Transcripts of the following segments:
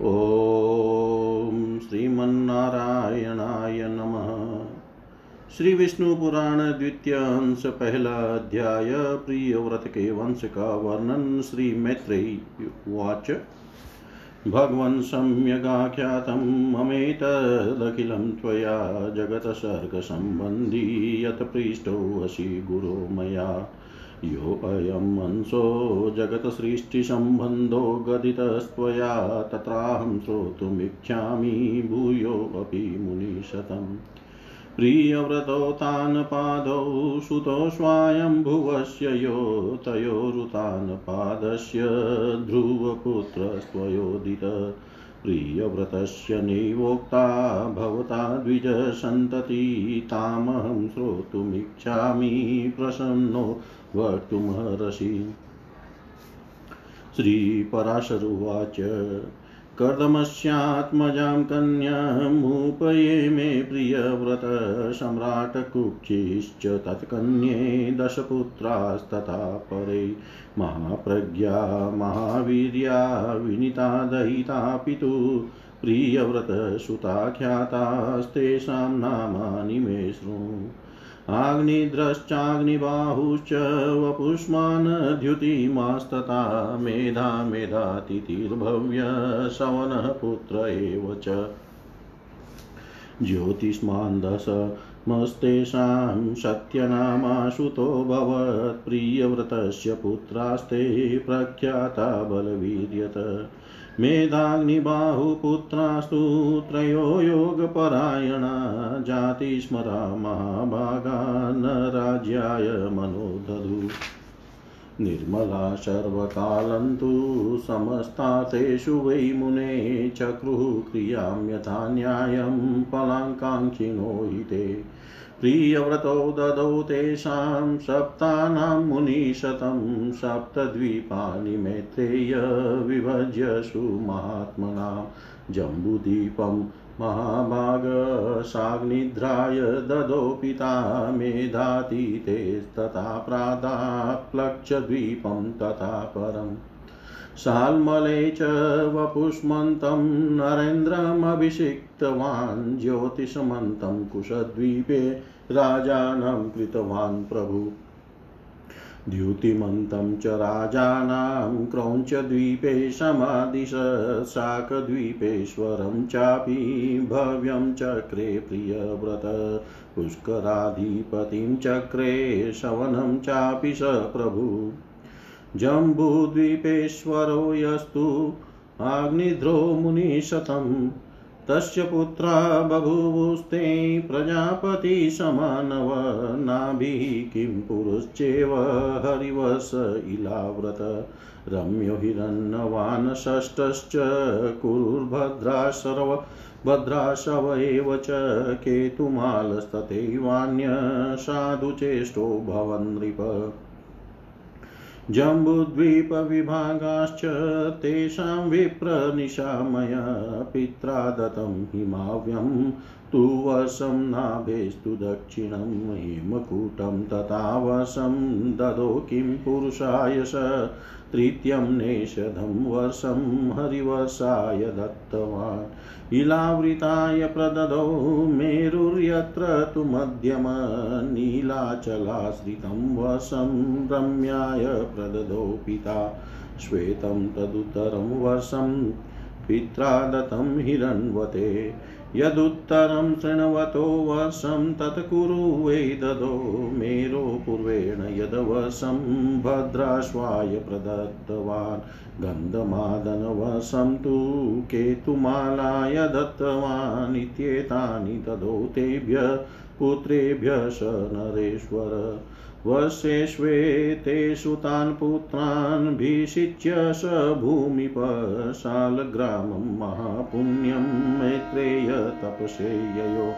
ॐ नमः। श्री विष्णु पुराण द्वितीय अंश पहला अध्याय, प्रिय व्रत के वंश का वर्णन, श्री मैत्रेयी उवाच। भगवन् सम्यगाख्यातं ममेतदखिलं त्वया जगत्सर्गसम्बन्धी, यत् पृष्टोऽसि गुरो मया। योऽयम् अंशो जगत्सृष्टिसम्बन्धो गदितस्त्वया तत्राहं श्रोतुमिच्छामि भूयोऽपि मुनिशतम्। प्रियव्रतो तान् पादौ सुतो स्वायम्भुवस्य यो तयोरुतान् पादस्य ध्रुवपुत्रस्त्वयोदित। प्रियव्रतस्य नैवोक्ता भवता द्विजसन्तति, तामहं श्रोतुमिच्छामि प्रसन्नो वक्तुमर्हसि श्रीपराशरुवाच, कर्दमस्यात्मजां कन्यामुपये मे प्रियव्रत सम्राट् तत्कन्ये दशपुत्रास्तथा परे। महाप्रज्ञा, महावीर्या, विनीता दयिता पितु प्रियव्रतसुताख्यातास्तेषां नामानि मे शृणु। आग्निद्रश्चाग्निबाहुश्च वपुष्मान् मेधा मेधातिथिर्भव्य सवनः पुत्र एव च। ज्योतिष्मान्दसमस्तेषां सत्यनामाशुतो भवत्प्रियव्रतस्य पुत्रास्ते प्रख्याता बलवीर्यत। मेधाग्निबाहुपुत्रास्तु त्रयो योगपरायणा जातिस्मरा महाभागा न राज्याय मनो निर्मला सर्वकालं तु समस्तातेषु वै मुने चक्रुः क्रियाँ यथा न्यायं फलाङ्काङ्क्षिणो हि ते प्रियव्रतो ददौ तेषां सप्तानां मुनिशतं सप्तद्वीपानि मैत्रेय विभज्यसु महात्मना जम्बुदीपं महाभागसाग्निद्राय ददो पिता मेधातीतेस्तथा प्रादाप्लक्षद्वीपं तथा परम् शाल्मले च वपुष्मन्तं नरेन्द्रमभिषिक्तवान् ज्योतिषमन्तं कुशद्वीपे राजानं कृतवान् प्रभु। द्युतिमन्तं च राजानां क्रौञ्चद्वीपे समादिश, शाकद्वीपेश्वरं चापि भव्यं चक्रे प्रियव्रत। पुष्कराधिपतिं चक्रे शवनं चापि स प्रभु। जम्बूद्वीपेश्वरो यस्तु आग्निध्रो मुनिशतं तस्य पुत्रा बभूवुस्ते प्रजापतिसमानव नाभिः किं पुरुश्चेव हरिवस इलाव्रत। रम्यो हिरण्यवान् षष्ठश्च कुरुर्भद्रा सर्व भद्राशव एव च केतुमालस्तथैवान्य भवन् नृप जम्बुद्वीपविभागाश्च तेषां विप्रनिशामया पित्रा दत्तं हिमाव्यं तु वशं नाभेस्तु दक्षिणं हेमकूटं तथा वशं ददो किं पुरुषाय स तृतीयं नेषधं वर्षं हरिवर्षाय दत्तवान्। इलावृताय प्रददौ मेरुर्यत्र तु मध्यम नीलाचलाश्रितं वशं रम्याय प्रददौ पिता। श्वेतं तदुत्तरं वर्षं पित्रा दत्तं हिरण्वते। यदुत्तरं शृण्वतो वर्षं तत्कुरु वै ददो। मेरो पूर्वेण यदवशं, भद्राश्वाय प्रदत्तवान्। गन्धमादनवशं तु केतुमालाय दत्तवान्। इत्येतानि ददौ तेभ्यः पुत्रेभ्यः स नरेश्वर। वशेष्वेतेषु तान् पुत्रान् भीषिच्य स भूमिपशालग्रामं महापुण्यं मैत्रेय तपसेययो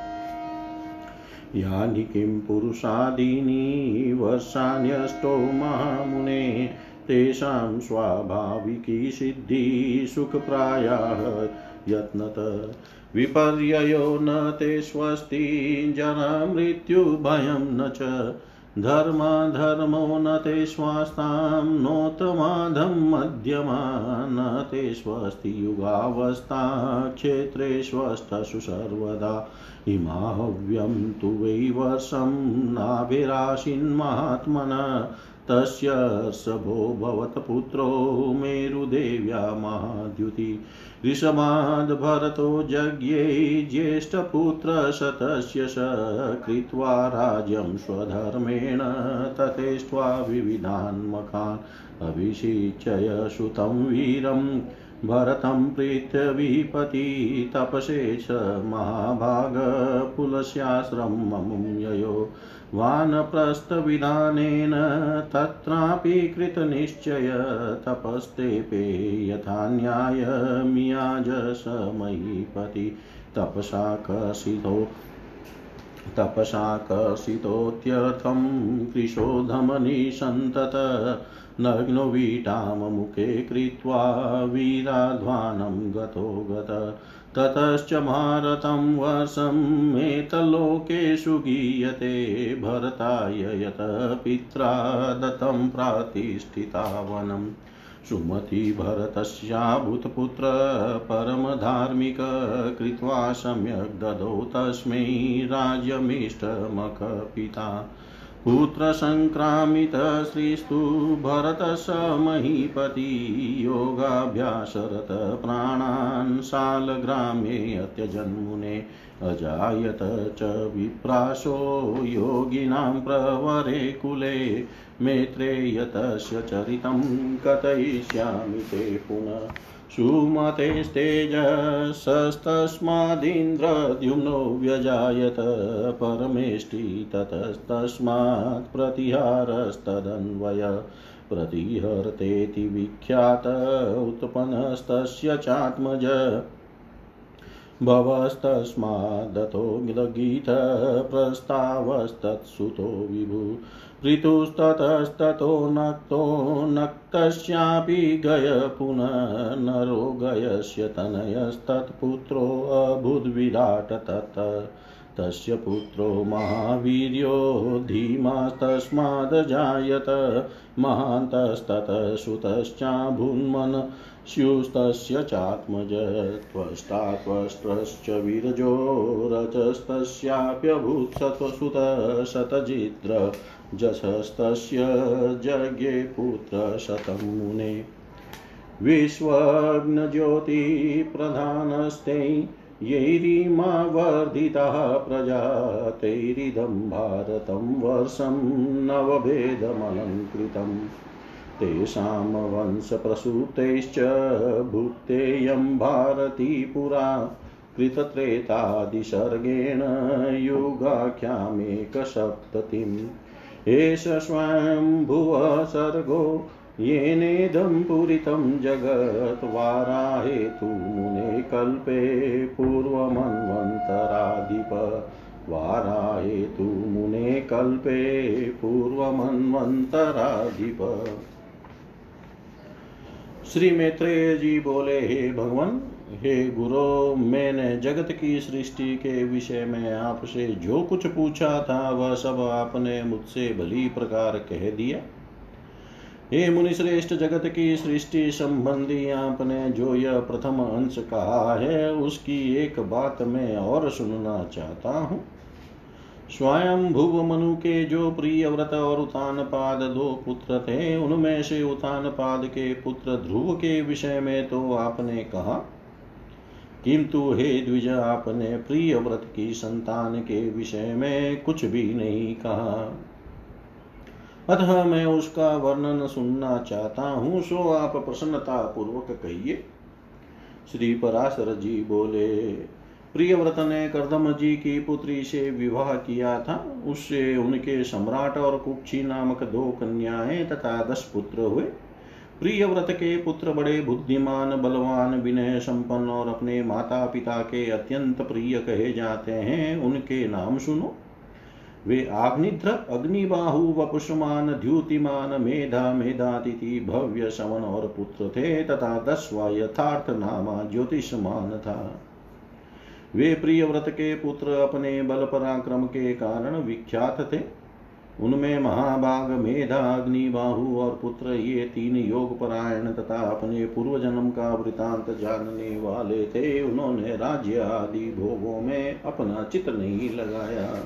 यानि किं पुरुषादीनि वर्षाण्यष्टौ महामुने, तेषां स्वाभाविकी सिद्धि सुखप्रायाः यत्नत। विपर्ययो न ते स्वस्ति, जना न च। धर्मधर्मो न ते स्वास्तां नोत्तमाधं मध्यमा न ते स्वस्ति युगावस्था क्षेत्रेष्वस्थसु सर्वदा। इमाहव्यं तु वै वर्षं नाभिराशिन्मात्मन तस्य सभो भवत्पुत्रो मेरुदेव्या महाद्युति। ऋषभाद् भरतो यज्ञे ज्येष्ठपुत्रशतस्य स कृत्वा राज्यं स्वधर्मेण ततेष्ट्वा विविधान्मखान् अभिषिच्य सुतं वीरं भरतं पृथ्वीपति तपसे च महाभागपुलस्याश्रमं ययो वानप्रस्थविधानेन तत्रापि कृतनिश्चय तपस्तेपे यथा न्यायमियाज स मयीपति तपसा कसितो तपसा कसितोत्यर्थं कृशोधमनिसन्तत नग्नो वीटां मुखे कृत्वा वीराध्वानं गतो गत ततश्च भारतं वर्षमेतलोकेषु गीयते भरताय यत पित्रा दत्तं प्रातिष्ठितावनम् सुमति भरतस्याभूतपुत्र परमधार्मिक कृत्वा सम्यक् ददौ तस्मै राज्यमिष्टमखपिता पुत्रसङ्क्रामितश्रीस्तु भरतस महीपति योगाभ्यासरत प्राणान् शालग्रामे अत्यजन्मुने अजायत च विप्राशो योगिनां प्रवरे कुले मेत्रेयतस्य चरितं कथयिष्यामि ते पुनः। सुमतेस्तेजसस्तस्मादिन्द्रद्युम्नो व्यजायत परमेष्टि ततस्तस्मात् प्रतिहारस्तदन्वय प्रतिहर्तेति विख्यात उत्पन्नस्तस्य चात्मज। भवस्तस्मादतो गीतप्रस्तावस्तत्सुतो विभु। ऋतुस्ततस्ततो नक्तो नक्तस्यापि गय पुनः नरो गयस्य तनयस्तत्पुत्रोऽभूद्विराट तत् तस्य पुत्रो महावीर्यो धीमास्तस्मादजायत महान्तस्ततः सुतश्चाभून्मन्। स्युस्तस्य चात्मज त्वष्टा त्वष्ट्रश्च वीरजो रजस्तस्याप्यभूत् सत्त्वसुतः शतजिद्र जशस्तस्य जज्ञे पुत्रशतं मुने। विश्वज्ञज्योतिप्रधानस्ते यैरिमावर्धितः प्रजा तैरिदं भारतं वर्षं नवभेदमलङ्कृतम् तेषां वंशप्रसूतैश्च भुक्तेयं भारती पुरा कृतत्रेतादिसर्गेण युगाख्यामेकसप्ततिम्। एष स्वयंभुवः सर्गो येनेदं पूरितं जगत् वाराहेतु मुने कल्पे पूर्वमन्वन्तराधिप। वाराहेतु मुने कल्पे पूर्वमन्वन्तराधिप। श्री मैत्रेय जी बोले, हे भगवान, हे गुरु, मैंने जगत की सृष्टि के विषय में आपसे जो कुछ पूछा था, वह सब आपने मुझसे भली प्रकार कह दिया। हे मुनिश्रेष्ठ जगत की सृष्टि संबंधी आपने जो यह प्रथम अंश कहा है, उसकी एक बात मैं और सुनना चाहता हूँ। स्वयं भुव मनु के जो प्रिय व्रत और उतान पाद दो पुत्र थे, उनमें से उतान पाद के पुत्र ध्रुव के विषय में तो आपने कहा। किंतु हे द्विज, आपने प्रिय व्रत की संतान के विषय में कुछ भी नहीं कहा। अतः मैं उसका वर्णन सुनना चाहता हूँ, सो आप प्रसन्नता पूर्वक कहिए। श्री पराशर जी बोले प्रियव्रत ने कर्दम जी की पुत्री से विवाह किया था। उससे उनके सम्राट और कुक्षी नामक दो कन्याएँ तथा दस पुत्र हुए। प्रियव्रत के पुत्र बड़े बुद्धिमान, बलवान, विनय संपन्न और अपने माता पिता के अत्यंत प्रिय कहे जाते हैं। उनके नाम सुनो। वे आग्निध्र अग्निबाहु वपुष्मान द्युतिमान, मेधा, मेधातिथि, भव्य शवन और पुत्र थे तथा दसवा यथार्थ नामा ज्योतिषमान था। वे प्रिय व्रत के पुत्र अपने बल पराक्रम के कारण विख्यात थे। उनमें महाभाग, मेधा, अग्निबाहु और पुत्र ये तीन योग परायण तथा अपने पूर्व जन्म का वृतांत जानने वाले थे। उन्होंने राज्य आदि भोगों में अपना चित नहीं लगाया।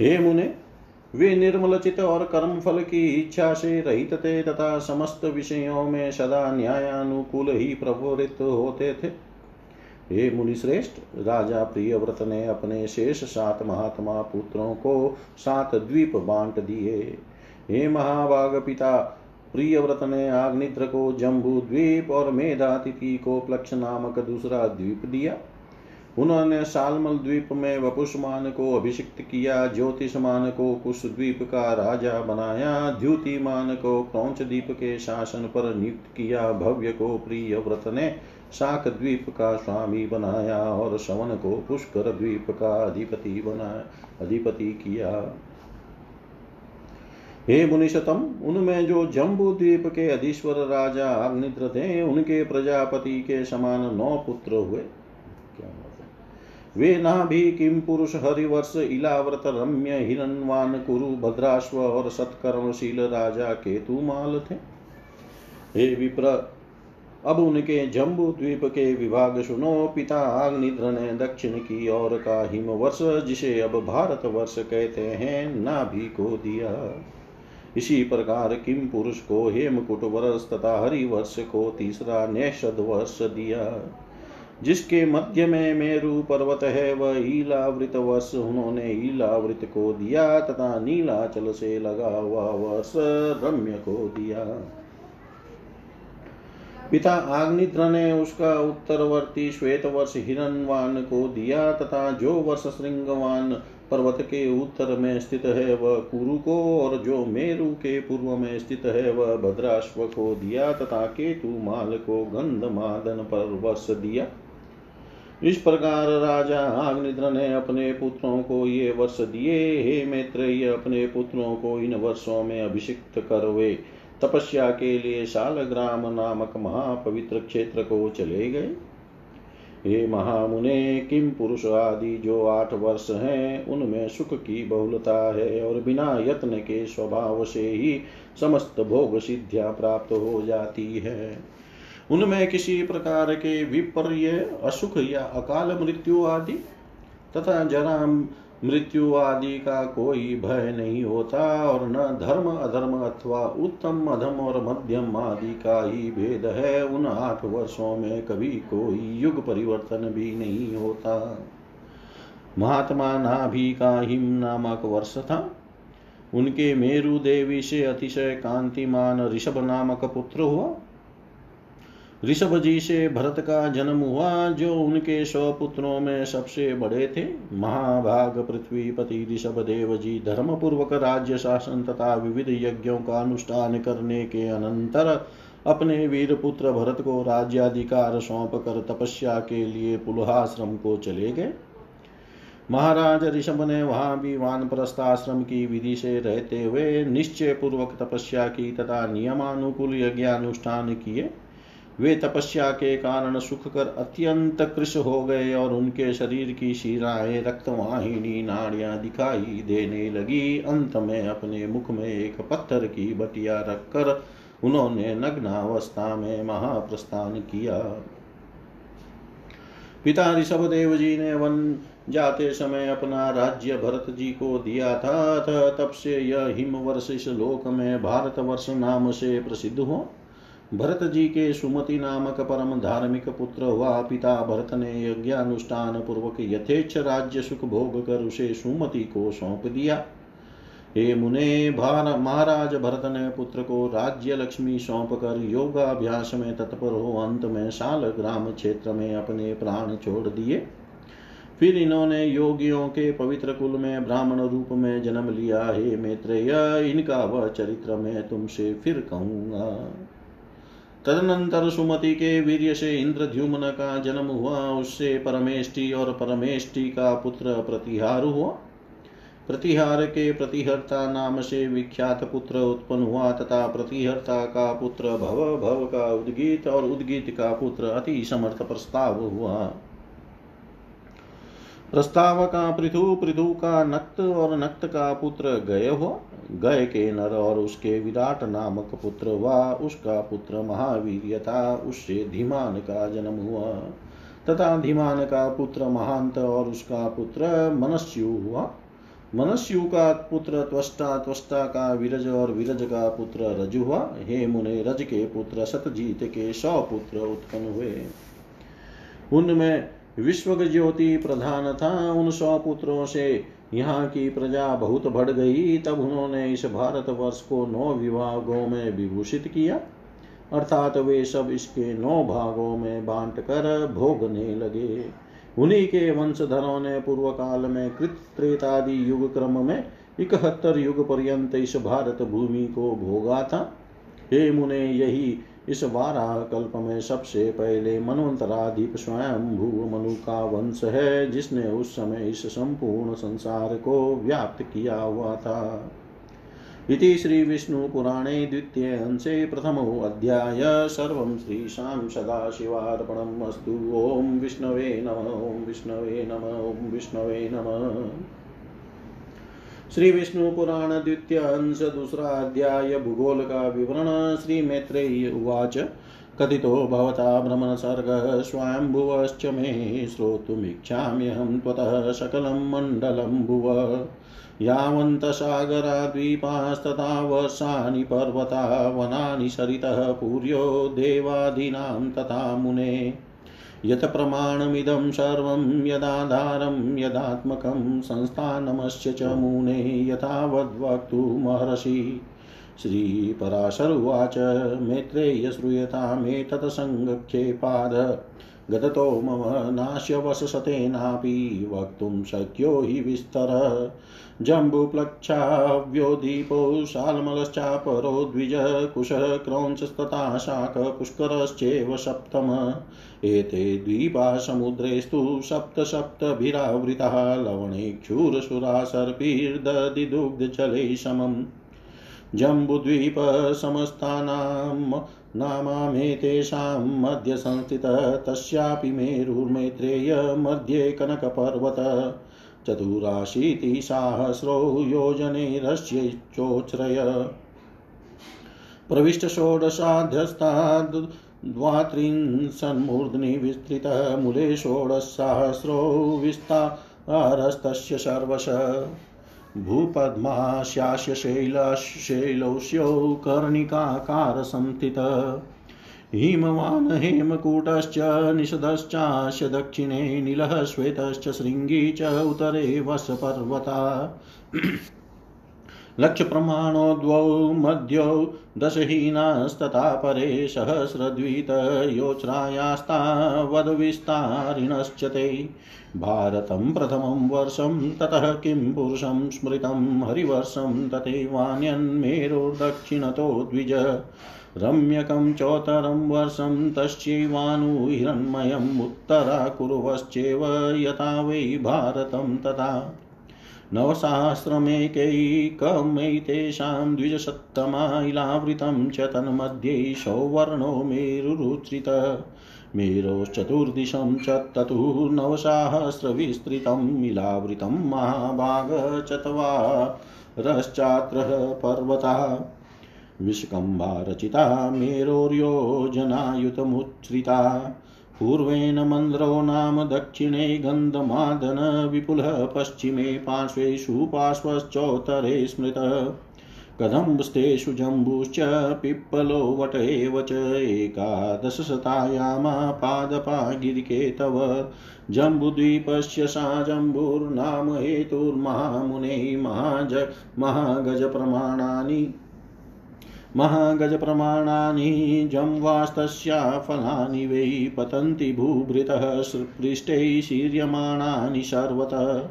हे मुने, वे निर्मल चित और कर्म फल की इच्छा से रहित थे तथा समस्त विषयों में सदा न्यायानुकूल ही प्रवृत्त होते थे। हे मुनिश्रेष्ठ, राजा प्रियव्रत ने अपने शेष सात महात्मा पुत्रों को सात द्वीप बांट दिए। हे महाभाग पिता, प्रियव्रत ने आग्निद्र को जम्बू द्वीप और मेधातिथि को प्लक्ष नामक दूसरा द्वीप दिया। उन्होंने सालमल द्वीप में वपुष्मान को अभिषिक्त किया, ज्योतिषमान को कुश द्वीप का राजा बनाया, द्युतिमान को क्रौच द्वीप के शासन पर नियुक्त किया, भव्य को प्रिय व्रत ने शाक द्वीप का स्वामी बनाया और शवन को पुष्कर द्वीप का अधिपति बनाया अधिपति किया। हे मुनिशतम, उनमें जो जम्बू द्वीप के अधीश्वर राजा अग्निद्र थे उनके प्रजापति के समान नौ पुत्र हुए। वे ना भी किम पुरुष हरिवर्ष इलाव्रत रम्य हिरण्वान कुरु भद्राश्व और सत्कर्मशील राजा केतुमाल थे। हे विप्र, अब उनके जम्बू द्वीप के विभाग सुनो, पिता आग्निद्र ने दक्षिण की ओर का हिम वर्ष जिसे अब भारत वर्ष कहते हैं, नाभि को दिया। इसी प्रकार किम पुरुष को हेमकुट वर्ष तथा हरिवर्ष को तीसरा नेषद वर्ष दिया। जिसके मध्य में मेरु पर्वत है, वह ईलावृत वर्ष उन्होंने ईलावृत को दिया तथा नीलाचल से लगा हुआ वर्ष रम्य को दिया। पिता आग्निद्र ने उसका उत्तरवर्ती श्वेत वर्ष हिरणवान को दिया तथा जो वर्ष श्रृंगवान पर्वत के उत्तर में स्थित है, वह कुरु को और जो मेरु के पूर्व में स्थित है, वह भद्राश्व को दिया तथा केतु माल को गंधमादन पर वर्ष दिया। इस प्रकार राजा आग्निद्र ने अपने पुत्रों को ये वर्ष दिए। हे मैत्रेय, अपने पुत्रों को इन वर्षों में अभिषिक्त करवे तपस्या के लिए शालग्राम नामक महापवित्र क्षेत्र को चले गए। हे महामुने, किम पुरुष आदि जो आठ वर्ष हैं, उनमें सुख की बहुलता है और बिना यत्न के स्वभाव से ही समस्त भोग सिद्धियाँ प्राप्त हो जाती है। उनमें किसी प्रकार के विपर्य, असुख या अकाल मृत्यु आदि तथा जरा मृत्यु आदि का कोई भय नहीं होता और न धर्म अधर्म अथवा उत्तम अधम और मध्यम आदि का ही भेद है। उन आठ वर्षों में कभी कोई युग परिवर्तन भी नहीं होता। महात्मा नाभि का हिम नामक वर्ष था। उनके मेरु देवी से अतिशय कांतिमान ऋषभ नामक पुत्र हुआ। ऋषभ जी से भरत का जन्म हुआ जो उनके सौ पुत्रों में सबसे बड़े थे, महाभाग पृथ्वीपति ऋषभ देव जी धर्म पूर्वक राज्य शासन तथा विविध यज्ञों का अनुष्ठान करने के अनंतर अपने वीर पुत्र भरत को राज्याधिकार सौंप कर तपस्या के लिए पुलहाश्रम को चले गए। महाराज ऋषभ ने वहाँ भी वान प्रस्थाश्रम की विधि से रहते हुए निश्चय पूर्वक तपस्या की तथा नियमानुकूल यज्ञानुष्ठान किए। वे तपस्या के कारण सुख कर अत्यंत कृष हो गए और उनके शरीर की शिराएँ, रक्तवाहिनी, नाड़ियाँ दिखाई देने लगी। अंत में अपने मुख में एक पत्थर की बटिया रखकर उन्होंने नग्नावस्था में महाप्रस्थान किया। पिता ऋषभ देव जी ने वन जाते समय अपना राज्य भरत जी को दिया था। तब से यह हिम वर्ष इस लोक में भारत वर्ष नाम से प्रसिद्ध हुआ। भरत जी के सुमति नामक परम धार्मिक पुत्र हुआ पिता भरत ने यज्ञानुष्ठान पूर्वक यथेच्छ राज्य सुख भोग कर उसे सुमति को सौंप दिया। हे मुने, भार महाराज भरत ने पुत्र को राज्य लक्ष्मी सौंप कर योगाभ्यास में तत्पर हो अंत में साल ग्राम क्षेत्र में अपने प्राण छोड़ दिए। फिर इन्होंने योगियों के पवित्र कुल में ब्राह्मण रूप में जन्म लिया। हे मैत्रेय, इनका वह चरित्र मैं तुमसे फिर कहूँगा। तदनंतर सुमति के वीर से इंद्रद्युम्न का जन्म हुआ, उससे परमेष्टि और परमेष्टि का पुत्र प्रतिहार हुआ। प्रतिहार के प्रतिहर्ता नाम से विख्यात पुत्र उत्पन्न हुआ तथा प्रतिहर्ता का पुत्र भव भव का उद्गीत और उद्गीत का पुत्र अति समर्थ प्रस्ताव हुआ। प्रस्ताव का पृथु पृथु का नक्त और नक्त का पुत्र गय हुआ गय के नर और उसके विराट नामक पुत्र व उसका पुत्र महावीर था उससे धीमान का जन्म हुआ। तथा धीमान का पुत्र महांत और उसका पुत्र मनस्यु हुआ। मनस्यु का पुत्र त्वष्टा त्वष्टा का विरज और विरज का पुत्र रजु हुआ। हे मुने, रज के पुत्र सतजीत के सौ पुत्र उत्पन्न हुए। उनमें विश्व ज्योति प्रधान था उन सौ पुत्रों से यहाँ की प्रजा बहुत बढ़ गई तब उन्होंने इस भारत वर्ष को नौ विभागों में विभूषित किया अर्थात वे सब इसके नौ भागों में बांट कर भोगने लगे। उन्हीं के वंशधरों ने पूर्व काल में कृत त्रेतादि युग क्रम में इकहत्तर युग पर्यंत इस भारत भूमि को भोगा था। हे मुने, यही इस वाराह कल्प में सबसे पहले मनवंतराधिप स्वयं भू मनु का वंश है, जिसने उस समय इस संपूर्ण संसार को व्याप्त किया हुआ था। इति श्रीविष्णुपुराणे द्वितीय अंशे प्रथमो अध्याय। सर्वं श्रीशां सदाशिवार्पणम् अस्तु। ॐ विष्णवे नम, ॐ विष्णवे नम, ॐ विष्णवे नमः। श्री विष्णु पुराण द्वितीय अंश दूसरा अध्याय भूगोल का विवरण श्री मैत्रेय उवाच कथितो भवता भ्रमणसर्गः स्वयंभुवश्च मे श्रोतुमिच्छाम्यहं त्वतः सकलं मण्डलं भुव। यावन्तसागराद्वीपास्तथा वर्षाणि पर्वता वनानि सरितः पूर्यो देवादीनां तथा मुने। यत् प्रमाणमिदं सर्वं यदाधारं यदात्मकं संस्थानमस्य च मुने यथावद्वक्तुमहर्षि श्रीपराशरुवाच मैत्रेय श्रूयतामेतत्सङ्गक्षेपाद गततो मम नाश्यवशसतेनापि वक्तुं शक्यो हि विस्तर। जम्बुप्लक्षाव्योदीपो शाल्मलश्चापरो द्विज कुशः क्रौञ्चस्तथा शाकपुष्करश्चेव सप्तम। एते द्वीपा समुद्रेस्तु सप्त सप्तभिरावृतः लवणेक्षुरसुरा सर्पिर्दधिदुग्धजले समम्। जम्बुद्वीपसमस्तानां नामामेतेषां मध्ये संस्थितः तस्यापि मेरुर्मैत्रेय मध्ये कनकपर्वत चतुराशीतिसहस्रो योजनेरस्यैश्चोच्छ्रय। प्रविष्टषोडशाध्यस्ताद् द्वात्रिंशन्मूर्ध्नि विस्तृतः मूले षोडशसहस्रो विस्तारस्तस्य सर्वश। भूपद्मास्यास्य शैलशैलौस्यौ कर्णिकाकारसंस्थित। हिमवान् हेमकूटश्च निषदश्चास्य दक्षिणे नीलः, श्वेतश्च, शृङ्गी च, उत्तरे वसपर्वता। लक्षप्रमाणो द्वौ, मध्यौ, दशहीनास्तथा परे सहस्रद्वितयोच्रायास्तावद्विस्तारिणश्च ते। भारतं प्रथमं वर्षं, ततः किं पुरुषं स्मृतं, हरिवर्षं तथैवान्यन्मेरुर्दक्षिणतो द्विज। रम्यकं चोत्तरं वर्षं तस्यैवानुहिरण्मयम् उत्तरा कुर्वश्चेव यथा वै भारतं तथा नवसहस्रमेकैकमैतेषां द्विजसत्तमाइलावृतं च तन्मध्ये सौवर्णो मेरुरुच्छ्रित मेरोश्चतुर्दिशं च ततुः नवसाहस्रविस्तृतं मिलावृतं महाभागचत्वारश्चात्रः पर्वतः। विष्कम्भा मेरोर्योजनायुतमुच्छ्रिता। पूर्वेण मन्द्रो नाम दक्षिणे गन्धमादन विपुलः, पश्चिमे पार्श्वेषु पार्श्वश्चोत्तरे स्मृतः। कदम्बस्तेषु जम्बूश्च पिप्पलो वट एव च एकादशशतायामापादपा गिरिकेतव जम्बुद्वीपस्य सा जम्बुर्नाम हेतुर्महामुने महाज महागजप्रमाणानि महागजप्रमाणानि जम्वास्तस्या फलानि वै पतन्ति भूभृतः पृष्ठैः शीर्यमाणानि सर्वतः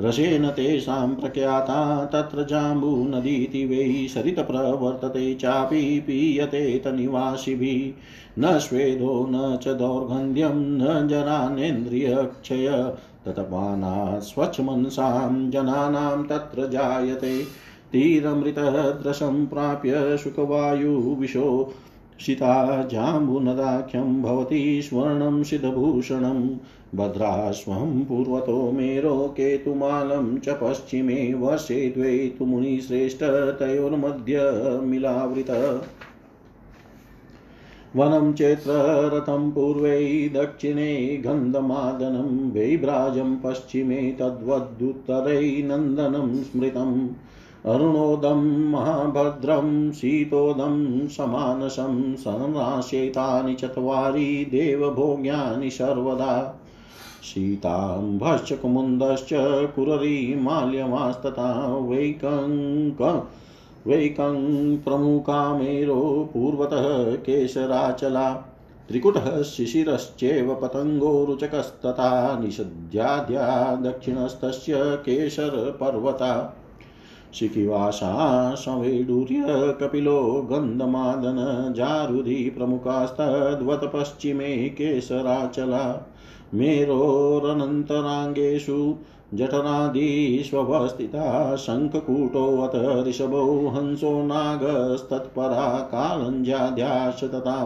रसेन तेषां प्रख्याता, तत्र जाम्बूनदीति वै सरितप्रवर्तते, चापि पीयते तनिवासिभिः। न स्वेदो न च दौर्गन्ध्यं, न जरानेन्द्रियक्षय ततपानात् स्वच्छमनसां, जनानां तत्र जायते। तीरमृतः द्रशं प्राप्य शुकवायुविशो शिता जाम्बुनदाख्यं भवति स्वर्णं सिद्धभूषणं भद्राश्वं पूर्वतो मेरो केतुमालं च पश्चिमे वर्षे द्वे तु मुनिश्रेष्ठतयोर्मध्ये मिलावृत। वनं चेत्ररथं पूर्वै दक्षिणे गन्धमादनं वैभ्राजं पश्चिमे तद्वदुत्तरै नन्दनं स्मृतम्। अरुणोदं महाभद्रं, शीतोदं समानसं सनाशेतानि चत्वारि देवभोग्यानि सर्वदा। शीताम्भश्च कुमुन्दश्च कुररीमाल्यमास्तथा वैकङ्क वैकं प्रमुखामेरो पूर्वतः केशराचला। त्रिकुटः शिशिरश्चेव पतङ्गो रुचकस्तथा निषद्याद्या दक्षिणस्तस्य केशरपर्वता। शिखिवासा संवेडूर्य कपिलो गन्धमादन जारुधि प्रमुखास्तद्वत् पश्चिमे केसराचला। मेरोरनन्तराङ्गेषु जठरादिष्वस्थिता शङ्खकूटोऽथ ऋषभो हंसो नागस्तत्परा कालञ्जाद्याश्च तथा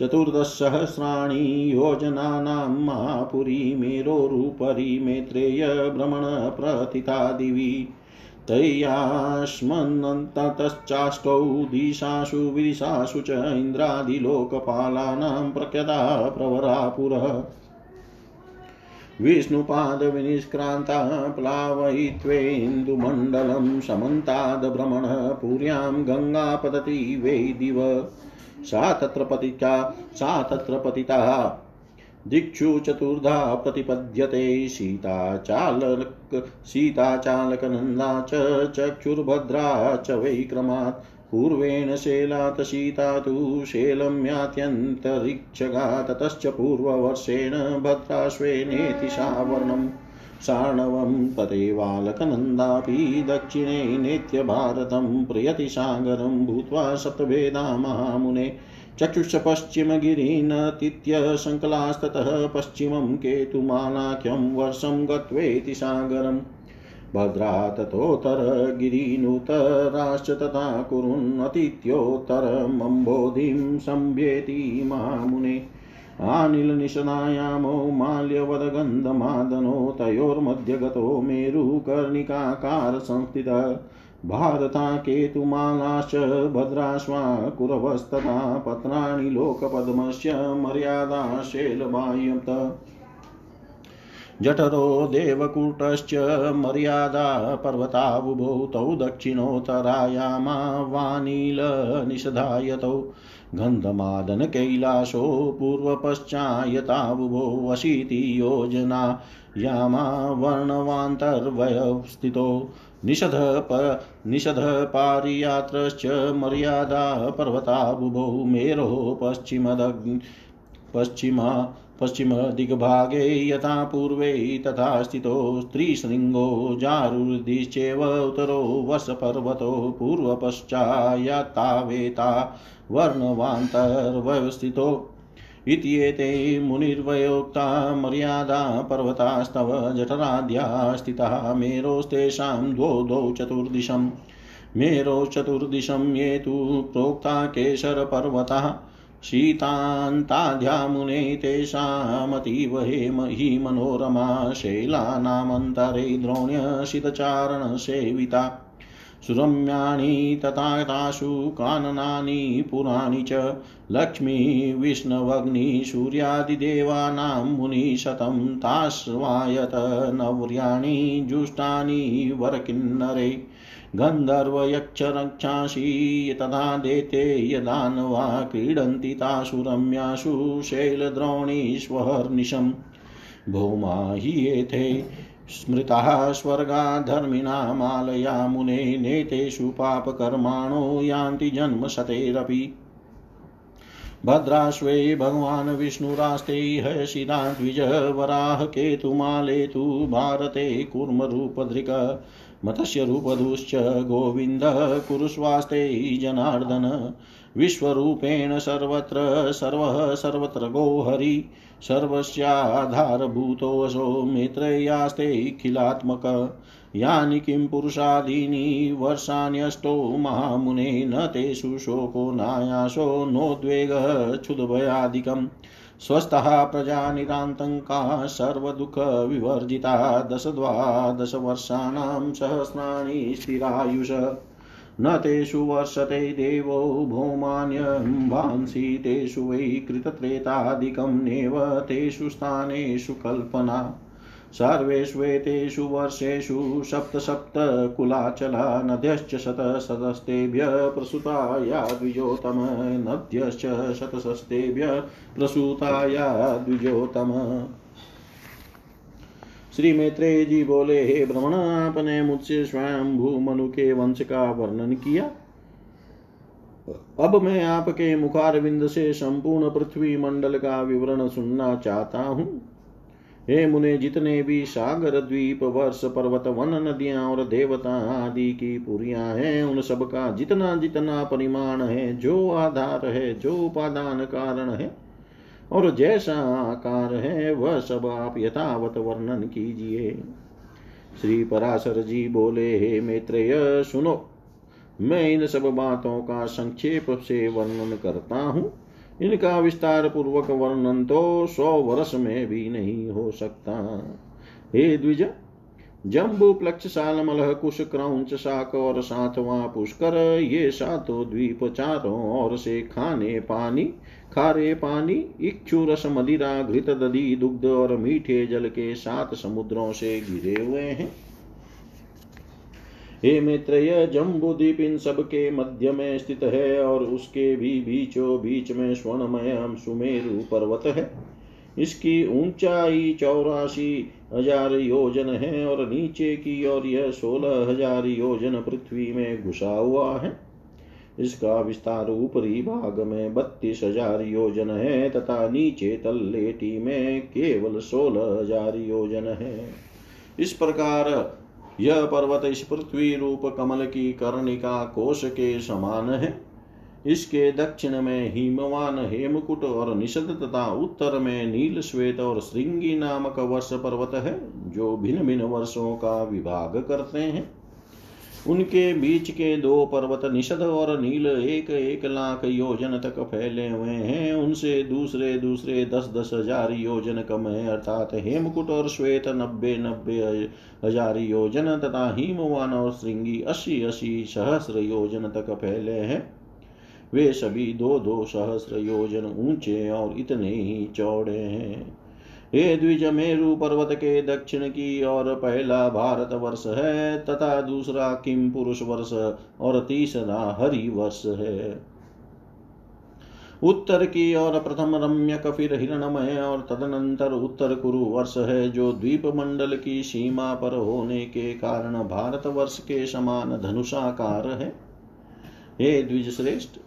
उत्तरैकेशराचला चतुर्दशसहस्राणि योजनानां महापुरी मेरोरुपरि मेत्रेय भ्रमणप्रथिता दिवि तय्याश्मन्ततश्चाष्टौ दिशासु विदिशासु च इन्द्रादिलोकपालानां प्रख्यता प्रवरा पुरः विष्णुपादविनिष्क्रान्ता प्लावयित्वेन्दुमण्डलं समन्ताद्भ्रमणः पुर्यां गङ्गा पतति वै दिव। सा तत्र पतिता, सा तत्र पतिता। दिक्षु चतुर्धा प्रतिपद्यते सीताचालक सीताचालकनन्दा च चक्षुर्भद्रा च वै क्रमात् पूर्वेण शेलात् सीता तु शेलं यात्यन्तरिक्षगा ततश्च पूर्ववर्षेण भद्राश्वेनेति सावर्णम्। सार्णवं तदेवालकनन्दापि दक्षिणे नेत्यभारतं प्रियति सागरं भूत्वा सप्तभेदा महामुने चक्षुष पश्चिमगिरीनतीत्य सङ्कलास्ततः पश्चिमं केतुमालाख्यं वर्षं गत्वेति सागरम् भद्रा ततोत्तरगिरीनुतराश्च तथा कुरुन्नतीत्योत्तरमम्बोधिं सम्भ्येति महामुने। आनिलनिशनायामो माल्यवदगन्धमादनो तयोर्मध्यगतो मेरुकर्णिकाकारसंस्थितः भारता केतुमालाश्च भद्राश्वा कुरवस्तथा पत्राणि लोकपद्मस्य मर्यादा शैलबाह्यत जठरो देवकूटश्च मर्यादा पर्वताबुभौ तौ दक्षिणोत्तरायामा वानीलनिषधायतौ। गन्धमादनकैलासो पूर्वपश्चायताबुभौ वशीति योजना यामा वर्णवान्तर्वयस्थितो निषध प निषध पारियात्रश्च मर्यादा पर्वताबुभौ मेरोः पश्चिमदग् पश्चिमा पश्चिमदिग्भागे यथा पूर्वे तथा स्थितो स्त्रीशृङ्गो जारुर्दिश्चेव उत्तरो वसपर्वतो पूर्वपश्चायत्तावेता वर्णवान्तर्व्यवस्थितो इत्येते मुनिर्वयोक्ता मर्यादा पर्वतास्तव जठराद्या स्थिताः मेरोस्तेषां द्वौ द्वौ चतुर्दिशं मेरोश्चतुर्दिशं ये तु प्रोक्ता केशरपर्वतः शीतान्ताध्यामुने तेषामतीव हेम हि मनोरमा शैलानामन्तरे द्रोण्यशितचारणसेविता। सुरम्याणि तथा तासु काननानि पुराणि च लक्ष्मी, विष्णवग्नि, सूर्यादिदेवानां मुनिशतं ताश्वायत नव्याणि जुष्टानि वरकिन्नरे। गन्धर्वयक्षरक्षांसि तथा देते यदान्वा क्रीडन्ति तासु रम्यासु शैलद्रोणीष्वहर्निशम् भौमा हि एते स्मृताः स्वर्गा धर्मिणामालया मुने नेतेषु पापकर्माणो यान्ति जन्मशतेरपि। भद्राश्वे भगवान् विष्णुरास्ते हयशिरा द्विज वराह केतुमालेतु भारते कूर्मरूपधृक। मत्स्यरूपधुश्च गोविन्दः कुरुस्वास्ते जनार्दन, विश्वरूपेण सर्वत्र सर्वः सर्वत्र गोहरि, सर्वस्याधारभूतोऽसौ मित्रयास्ते खिलात्मक। यानि किं पुरुषादीनि वर्षाण्यष्टौ महामुने न तेषु शोको नायासो नोद्वेगः क्षुद्भयादिकम्। स्वस्थः प्रजानिरान्तङ्का सर्वदुःखविवर्जिता दश द्वादशवर्षाणां सहस्राणि स्थिरायुष। न तेषु वर्षते देवो भौमान्यम्भांसि तेषु वै कृतत्रेतादिकं नैव तेषु स्थानेषु कल्पना। सर्वेष्वेतेषु वर्षेषु सप्तसप्तकुलाचला नद्यश्च शतशतस्तेभ्यः प्रसूताया द्विजोतम नद्यश्च शतशस्तेभ्यः प्रसूताया द्विजोतम श्री मैत्रेय जी बोले, हे भ्रमण, आपने मुझसे स्वयं भू मनु के वंश का वर्णन किया। अब मैं आपके मुखारविंद से संपूर्ण पृथ्वी मंडल का विवरण सुनना चाहता हूँ। हे मुने, जितने भी सागर द्वीप, वर्ष, पर्वत, वन, नदियाँ और देवता आदि की पुरिया हैं, उन सब का जितना जितना परिमाण है, जो आधार है, जो उपादान कारण है, और जैसा आकार है, वह सब आप यथावत वर्णन कीजिए। श्री पराशर जी बोले, हे मैत्रेय, सुनो, मैं इन सब बातों का संक्षेप से वर्णन करता हूँ। इनका विस्तार पूर्वक वर्णन तो सौ वर्ष में भी नहीं हो सकता। हे द्विज जम्बू प्लक्ष साल मलह कुश क्रौच शाक और सातवां पुष्कर, ये सातों द्वीप चारों ओर से खाने पानी, खारे पानी, इक्षु रस मदिरा, घृत दधि, दुग्ध और मीठे जल के सात समुद्रों से घिरे हुए हैं। हे मित्र यह जम्बुदीप इन सब के मध्य में स्थित है और उसके भी बीचों बीच में स्वर्णमय सुमेरु पर्वत है। इसकी ऊंचाई चौरासी हज़ार योजन है और नीचे की ओर यह सोलह हज़ार योजन पृथ्वी में घुसा हुआ है। इसका विस्तार ऊपरी भाग में बत्तीस हज़ार योजन है तथा नीचे तल्लेटी में केवल सोलह हज़ार योजन है। इस प्रकार यह पर्वत इस पृथ्वी रूप कमल की कर्णिका कोश के समान है। इसके दक्षिण में हिमवान हेमकुट और निषद तथा उत्तर में नील श्वेत और श्रृंगी नामक वर्ष पर्वत है, जो भिन्न भिन्न वर्षों का विभाग करते हैं। उनके बीच के दो पर्वत निषद और नील एक एक लाख योजन तक फैले हुए हैं। उनसे दूसरे दूसरे दस दस हज़ार योजन कम है। अर्थात हेमकुट और श्वेत नब्बे नब्बे हज़ार योजन तथा हिमवान और श्रृंगी अस्सी अस्सी सहस्र योजन तक फैले हैं। वे सभी दो दो सहस्र योजन ऊँचे और इतने ही चौड़े हैं। हे द्विज मेरु पर्वत के दक्षिण की और पहला भारत वर्ष है, तथा दूसरा किम पुरुष वर्ष और तीसरा हरि वर्ष है। उत्तर की और प्रथम रम्यक, फिर हिरणमय, और तदनंतर उत्तर कुरु वर्ष है, जो द्वीप मंडल की सीमा पर होने के कारण भारत वर्ष के समान धनुषाकार है। हे द्विज श्रेष्ठ,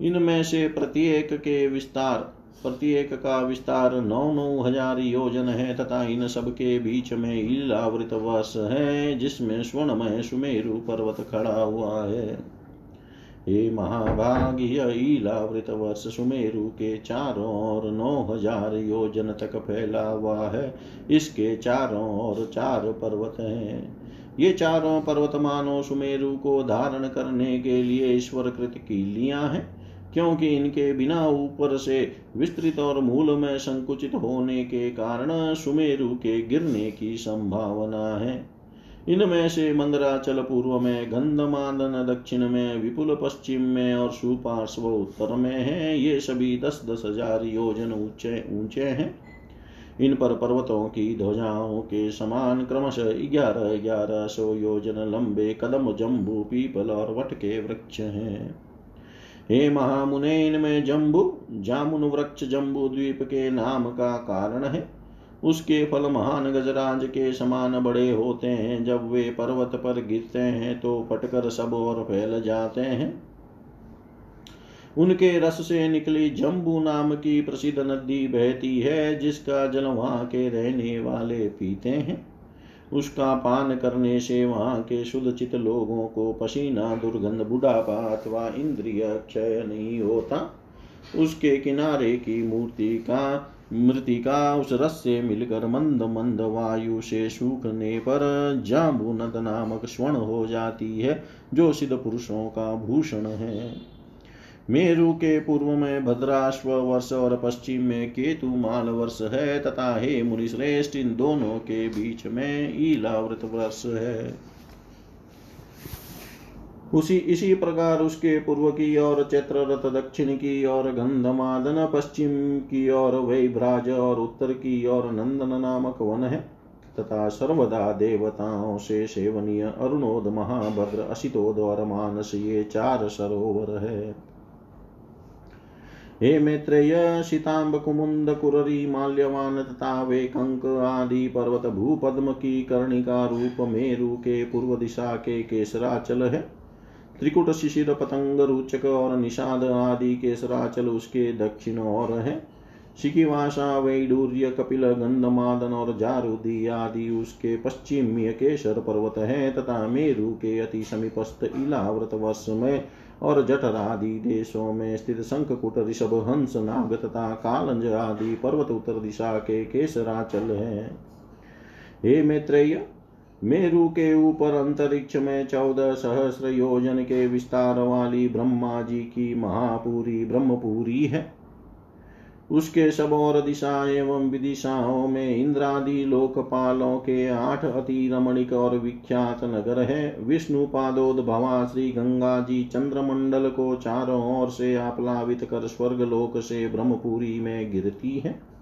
इनमें से प्रत्येक के विस्तार प्रत्येक का विस्तार नौ नौ हज़ार योजन है तथा इन सब के बीच में इलावृत वर्ष है, जिसमें स्वर्णमय सुमेरु पर्वत खड़ा हुआ है। हे महाभाग्य इलावृत वर्ष सुमेरु के चारों ओर नौ हज़ार योजन तक फैला हुआ है। इसके चारों ओर चार पर्वत हैं। ये चारों पर्वत मानो सुमेरु को धारण करने के लिए ईश्वर कृत कीलियाँ हैं। क्योंकि इनके बिना ऊपर से विस्तृत और मूल में संकुचित होने के कारण सुमेरु के गिरने की संभावना है। इनमें से मंदराचल पूर्व में गंधमादन दक्षिण में, विपुल पश्चिम में और सुपार्श्व उत्तर में है। ये सभी दस दस हज़ार योजन ऊँचे ऊँचे हैं। इन पर पर्वतों की ध्वजाओं के समान क्रमशः ग्यारह ग्यारह सौ योजन लंबे कदम, जम्बू, पीपल और वट के वृक्ष हैं। हे महामुने इनमें जम्बू जामुन वृक्ष जम्बू द्वीप के नाम का कारण है। उसके फल महान गजराज के समान बड़े होते हैं। जब वे पर्वत पर गिरते हैं तो पटकर सब और फैल जाते हैं। उनके रस से निकली जम्बू नाम की प्रसिद्ध नदी बहती है, जिसका जल वहाँ के रहने वाले पीते हैं। उसका पान करने से वहाँ के शुद्ध चित लोगों को पसीना, दुर्गंध, बुढ़ापा अथवा इंद्रिय क्षय नहीं होता। उसके किनारे की मूर्ति का मृतिका उस रस से मिलकर मंद मंद वायु से सूखने पर जाम्बुनद नामक स्वर्ण हो जाती है, जो सिद्ध पुरुषों का भूषण है। मेरु के पूर्व में भद्राश्व वर्ष और पश्चिम में केतु माल वर्ष है, तथा हे मुनिश्रेष्ठ, इन दोनों के बीच में ईलावृत वर्ष है। उसी, इसी प्रकार उसके पूर्व की ओर चैत्र रथ दक्षिण की ओर गंधमादन, पश्चिम की ओर वैभ्राज और उत्तर की ओर नंदन नामक वन है, तथा सर्वदा देवताओं से सेवनीय अरुणोद महाभद्र असितोद और मानस ये चार सरोवर है। हे मैत्रेय सीताम्ब कुमुंद कुररी माल्यवान तथा वे कंक आदि पर्वत भूपद्म की कर्णिका रूप मेरु के पूर्व दिशा के केसराचल है। त्रिकुट शिशिर पतंग रुचक और निषाद आदि केसराचल उसके दक्षिण और है। शिकिवासा वैडूर्य, कपिल, गंधमादन और जारुदी आदि उसके पश्चिमी केशर पर्वत है तथा मेरु के अति समीपस्थ इलाव्रत वर्ष में और जठर आदि देशों में स्थित शंखकुट ऋषभ हंस, नाग तथा कालंज आदि पर्वत उत्तर दिशा के केसराचल है। हे मैत्रेय, मेरु के ऊपर अंतरिक्ष में चौदह सहस्र योजन के विस्तार वाली ब्रह्मा जी की महापुरी ब्रह्मपुरी है। उसके सब और दिशा एवं विदिशाओं में इंद्रादि लोकपालों के आठ अति रमणिक और विख्यात नगर है। विष्णु पादोद भवा श्री गंगा जी चंद्रमंडल को चारों ओर से आप्लावित कर स्वर्ग लोक से ब्रह्मपुरी में गिरती है।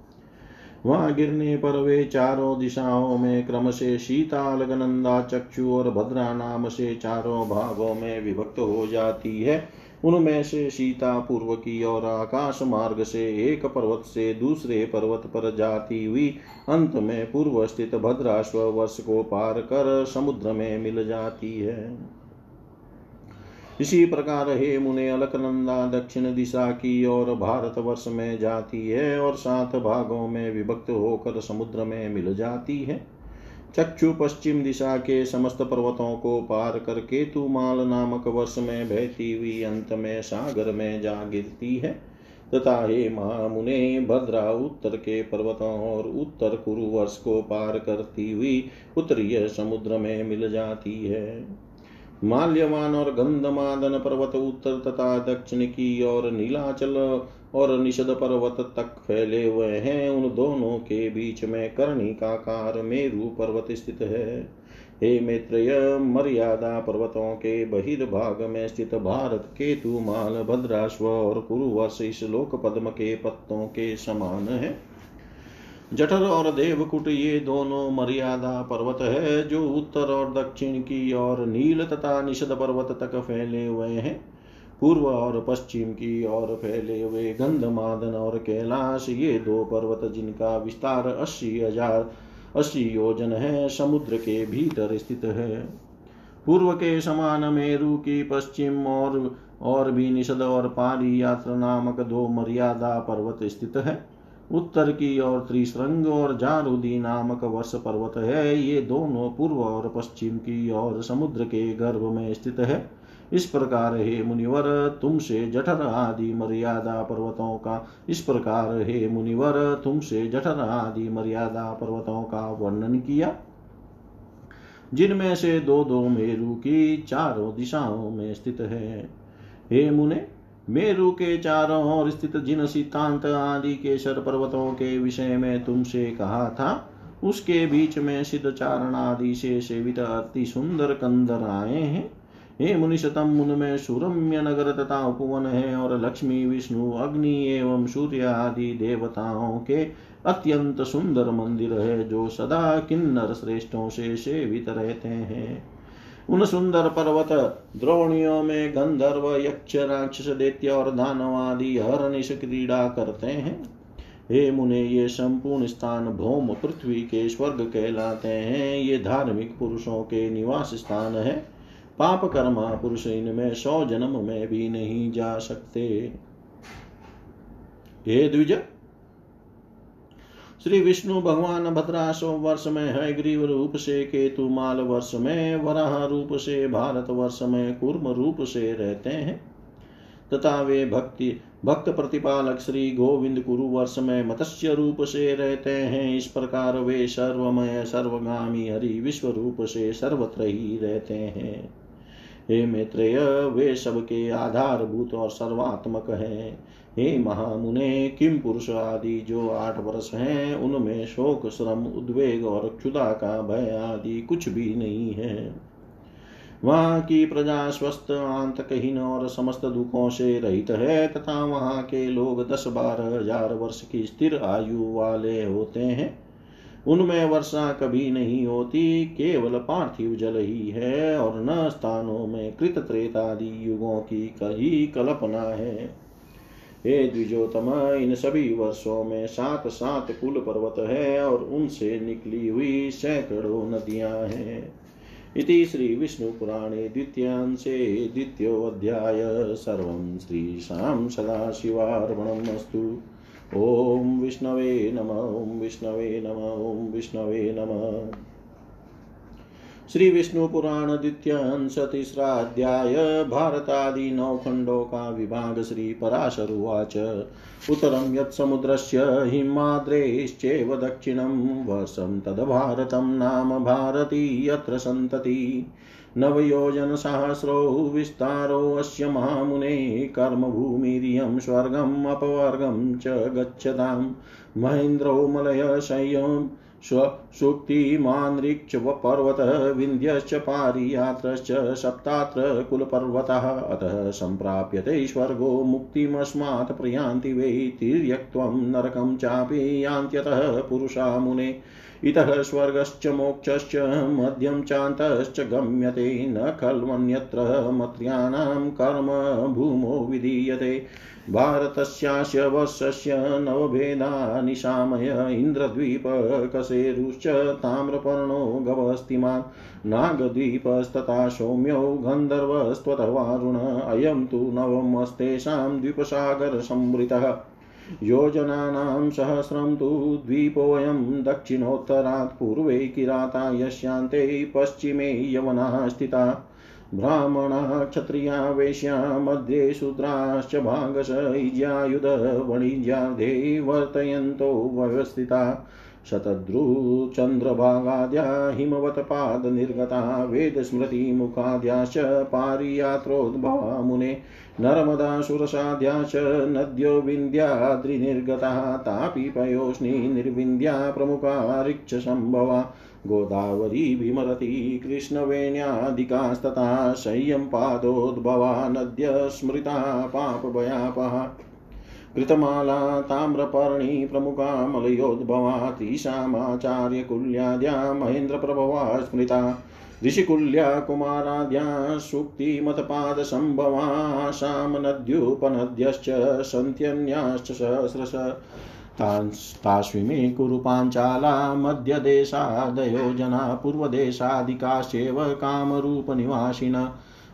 वहाँ गिरने पर वे चारों दिशाओं में क्रम से शीताल, गनंदा, चक्षु और भद्रा नाम से चारों भागों में विभक्त हो जाती है। उनमें से सीता पूर्व की और आकाश मार्ग से एक पर्वत से दूसरे पर्वत पर जाती हुई अंत में पूर्व स्थित भद्राश्व वर्ष को पार कर समुद्र में मिल जाती है। इसी प्रकार हे मुने अलकनंदा, दक्षिण दिशा की ओर भारत वर्ष में जाती है और सात भागों में विभक्त होकर समुद्र में मिल जाती है। चक्षु पश्चिम दिशा के समस्त पर्वतों को पार कर केतुमाल नामक वर्ष में बहती हुई अंत में सागर में जा गिरती है। तथा हे महामुने, भद्रा उत्तर के पर्वतों और उत्तर कुरु वर्ष को पार करती हुई उत्तरीय समुद्र में मिल जाती है। माल्यवान और गंधमादन पर्वत उत्तर तथा दक्षिण की और नीलाचल और निषद पर्वत तक फैले हुए हैं। उन दोनों के बीच में कर्णिकाकार मेरु पर्वत स्थित है। हे मैत्रेय, मर्यादा पर्वतों के बहिर्भाग में स्थित भारत केतु, माल, भद्राश्व और कुरुवर्ष इस लोक पद्म के पत्तों के समान है। जठर और देवकुट ये दोनों मर्यादा पर्वत है, जो उत्तर और दक्षिण की और नील तथा निषद पर्वत तक फैले हुए हैं। पूर्व और पश्चिम की ओर फैले हुए गंधमादन और कैलाश, ये दो पर्वत जिनका विस्तार अस्सी हज़ार, अस्सी योजन है, समुद्र के भीतर स्थित है। पूर्व के समान मेरु की पश्चिम और और भी निषद और पारी यात्रा नामक दो मर्यादा पर्वत स्थित है। उत्तर की ओर त्रिश्रंग और जारुदी नामक वर्ष पर्वत है, ये दोनों पूर्व और पश्चिम की ओर समुद्र के गर्भ में स्थित है। इस प्रकार हे मुनिवर, तुमसे जठर आदि मर्यादा पर्वतों का इस प्रकार हे मुनिवर, तुमसे जठर आदि मर्यादा पर्वतों का वर्णन किया। जिनमें से दो दो मेरु की चारों दिशाओं में स्थित है। हे मुने, मेरु के चारों ओर स्थित जिन सिद्धांत आदि के सर पर्वतों के विषय में तुमसे कहा था, उसके बीच में सिद्ध चारण आदि से सेवित अति सुंदर कंदर आए हैं। हे मुनिशतम उनमें सुरम्य नगर तथा उपवन है और लक्ष्मी, विष्णु, अग्नि एवं सूर्य आदि देवताओं के अत्यंत सुंदर मंदिर है, जो सदा किन्नर श्रेष्ठों से सेवित रहते हैं। उन सुंदर पर्वत, द्रोणियों में गंधर्व, यक्ष, राक्षस, दैत्य और दानव आदि हरनिश क्रीड़ा करते हैं। हे मुने, ये संपूर्ण स्थान भौम, पृथ्वी के स्वर्ग कहलाते हैं। ये धार्मिक पुरुषों के निवास स्थान है। पाप कर्मा पुरुष इनमें सौ जन्म में भी नहीं जा सकते। हे द्विज। श्री विष्णु भगवान भद्राशो वर्ष में है, ग्रीव रूप से, केतु माल वर्ष में, वराह रूप से, भारत वर्ष में, कूर्म रूप से रहते हैं। तथा वे भक्ति, भक्त प्रतिपालक श्री गोविंद कुरु वर्ष में मत्स्य रूप से रहते हैं। इस प्रकार वे सर्वमय, सर्वगामी, हरि विश्व रूप से सर्वत्र ही रहते हैं। हे मैत्रेय, वे सबके आधारभूत और सर्वात्मक हैं। हे महामुने, किम पुरुष आदि जो आठ वर्ष हैं, उनमें शोक, श्रम, उद्वेग और क्षुदा का भय आदि कुछ भी नहीं है। वहाँ की प्रजा स्वस्थ, आंतकहीन और समस्त दुखों से रहित है तथा वहाँ के लोग दस बारह हज़ार वर्ष की स्थिर आयु वाले होते हैं। उनमें वर्षा कभी नहीं होती, केवल पार्थिव जल ही है और न स्थानों में कृत त्रेतादि युगों की कही कल्पना है। हे द्विजोतम इन सभी वर्षों में सात सात कुल पर्वत है और उनसे निकली हुई सैकड़ों नदियाँ हैं। इति श्रीविष्णुपुराणे द्वितीयांशे द्वितीयोऽध्याय। सर्वं श्रीशां सदाशिवार्पणम् अस्तु ॐ विष्णवे नम ॐ विष्णवे नम ॐ विष्णवे नमः। श्री विष्णु पुराण द्वितीय अंश तीसरा अध्याय भारतादि नौ का विभाग श्री पराशरुवाच। उत्तरं यत्समुद्रस्य हिमाद्रेश्चैव दक्षिणं, वर्षं तद्भारतं नाम भारती यत्र सन्तति। नवयोजनसहस्रो विस्तारोऽस्य महामुने कर्मभूमिरियं स्वर्गम् अपवर्गं च गच्छतां महेन्द्रो मलयशय्यं स्वसुक्तिमानृक्षपर्वतः विन्ध्यश्च पारियात्रश्च सप्तात्र कुलपर्वतः। अतः सम्प्राप्यते स्वर्गो मुक्तिमस्मात् प्रयान्ति वै तिर्यक्त्वं नरकं चापि यान्त्यतः पुरुषा मुने। इतः स्वर्गश्च मोक्षश्च मध्यं चान्तश्च गम्यते न खल्वन्यत्र मत्र्याणां कर्म भूमो विधीयते। भारतस्यास्य वर्षस्य नवभेदा निशामय इन्द्रद्वीपकशेरुश्च ताम्रपर्णो गवस्तिमान् नागद्वीपस्तथा सौम्यो गन्धर्वस्त्वतवारुण अयं तु नवमस्तेषां द्वीपसागरसंवृतः। योजनानां सहस्रं तु द्वीपोऽयं दक्षिणोत्तरात् पूर्वे किराता यस्यान्ते पश्चिमे यवनाः स्थिता। ब्राह्मणाः, क्षत्रिया, वेश्या, मध्ये शूद्राश्च भागश, इज्यायुधवणिज्यार्धे वर्तयन्तो व्यवस्थिता। शतद्रुचन्द्रभागाद्या हिमवत्पादनिर्गता वेदस्मृतिमुखाद्याश्च पारियात्रोद्भवा मुने नर्मदासुरसाध्याश्च नद्यो विन्द्याद्रिनिर्गताः तापि पयोष्णी निर्विन्द्या प्रमुखा ऋक्षसम्भवा गोदावरी भीमरती कृष्णवेण्यादिकास्तथा संयं पादोद्भवा नद्य स्मृता पापभयापहा कृतमाला ताम्रपर्णी प्रमुखा मलयोद्भवा त्रिशामाचार्यकुल्याद्या महेन्द्रप्रभवा स्मृता ऋषिकुल्या कुमाराद्या सूक्तिमतपादसम्भवा नद्युपनद्यश्च सन्त्यन्याश्च सहस्रश। तास्विमे कुरु पाञ्चाला मध्यदेशादयो जना पूर्वदेशादिकाश्चैव कामरूपनिवासिन,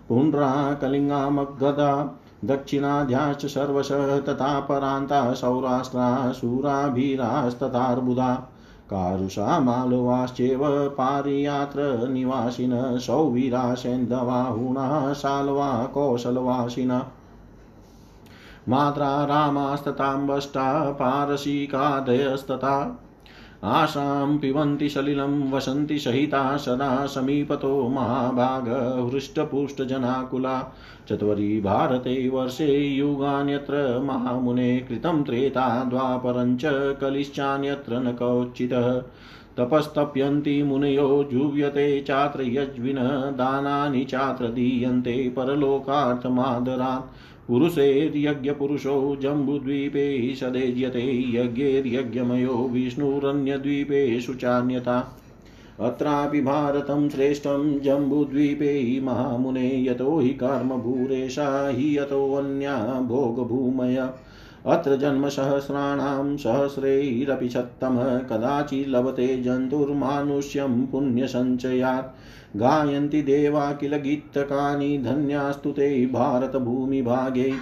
पुण्ड्रा कलिङ्गामगदा दक्षिणाद्याश्च सर्वशः तथा परान्ता सौराष्ट्रा शूराभिरास्तथार्बुदा। कारुषा मालवाश्चैव पारियात्र निवासिन, सौवीरा सैन्धवाहुणा शाल्वा कौशलवासिना। मात्रा रामास्तताम्बष्टा पारसीकादयस्तथा। आशां पिबन्ति सलिलं वसन्ति सहिता सदा समीपतो महाभाग, हृष्टपुष्टजनाकुला। चत्वरि भारते वर्षे युगान्यत्र महामुने कृतं त्रेता द्वापरञ्च कलिश्चान्यत्र न कौचितः। तपस्तप्यन्ति मुनयो, जुव्यते चात्र यज्विन दानानि चात्र दीयन्ते परलोकार्थमादरात्। पुरुषैर्यज्ञपुरुषो जम्बुद्वीपे सदेज्यते यज्ञैर्यज्ञमयो विष्णुरन्यद्वीपेषु चान्यथा। अत्रापि भारतं श्रेष्ठं जम्बुद्वीपे महामुने यतो हि कर्मभूरेशा हि यतोऽन्या भोगभूमय। अत्र जन्मसहस्राणां सहस्रैरपि छत्तम कदाचिल्लभते जन्तुर्मानुष्यं पुण्यसञ्चयात्। गायन्ति देवा किल गीतकानि, धन्यास्तु ते भारतभूमिभागे।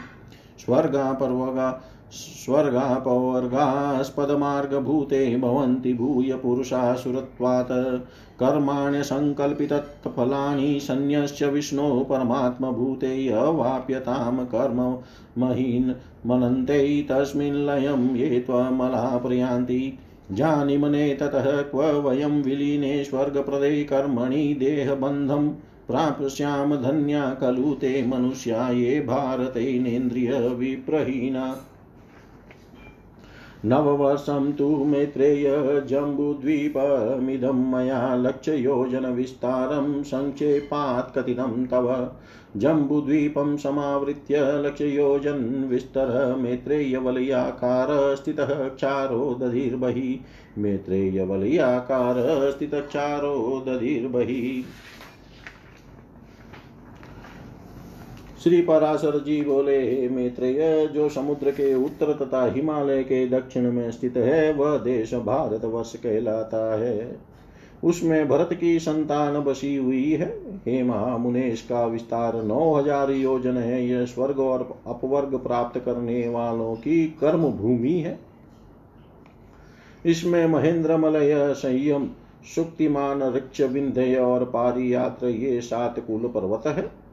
स्वर्गा पर्वगा स्वर्गापवर्गास्पदमार्गभूते भवन्ति भूय पुरुषासुरत्वात् कर्माण्यसङ्कल्पितत्फलानि सन्न्यस्य विष्णो परमात्मभूते अवाप्यतां कर्म महीन् मनन्ते, तस्मिन् लयं ये त्वमला प्रयान्ति। जानिमने ततः क्व वयं विलीने स्वर्गप्रदे कर्मणि देहबन्धं प्राप्स्याम धन्या खलु ते मनुष्या ये भारतेनेन्द्रियविप्रहीना नववर्षं तु मैत्रेय जम्बुद्वीपमिदं मया लक्ष्ययोजनविस्तारं सङ्क्षेपात् कथितं तव। जम्बुद्वीपं समावृत्य लक्ष्ययोजन विस्तर मैत्रेयवलयाकार स्थितः क्षारो दधिर्बहिः मैत्रेयवलयाकार स्थितः क्षारो दधिर्बहिः श्री पराशर जी बोले हे मैत्रेय, जो समुद्र के उत्तर तथा हिमालय के दक्षिण में स्थित है, वह देश भारत वर्ष कहलाता है। उसमें भरत की संतान बसी हुई है। हे महामुनेश का विस्तार नौ हज़ार योजन है। यह स्वर्ग और अपवर्ग प्राप्त करने वालों की कर्म भूमि है। इसमें महेंद्र मलय संयम सुक्तिमान ऋक्ष, विंध्य और पारी यात्र ये सात कुल पर्वत है।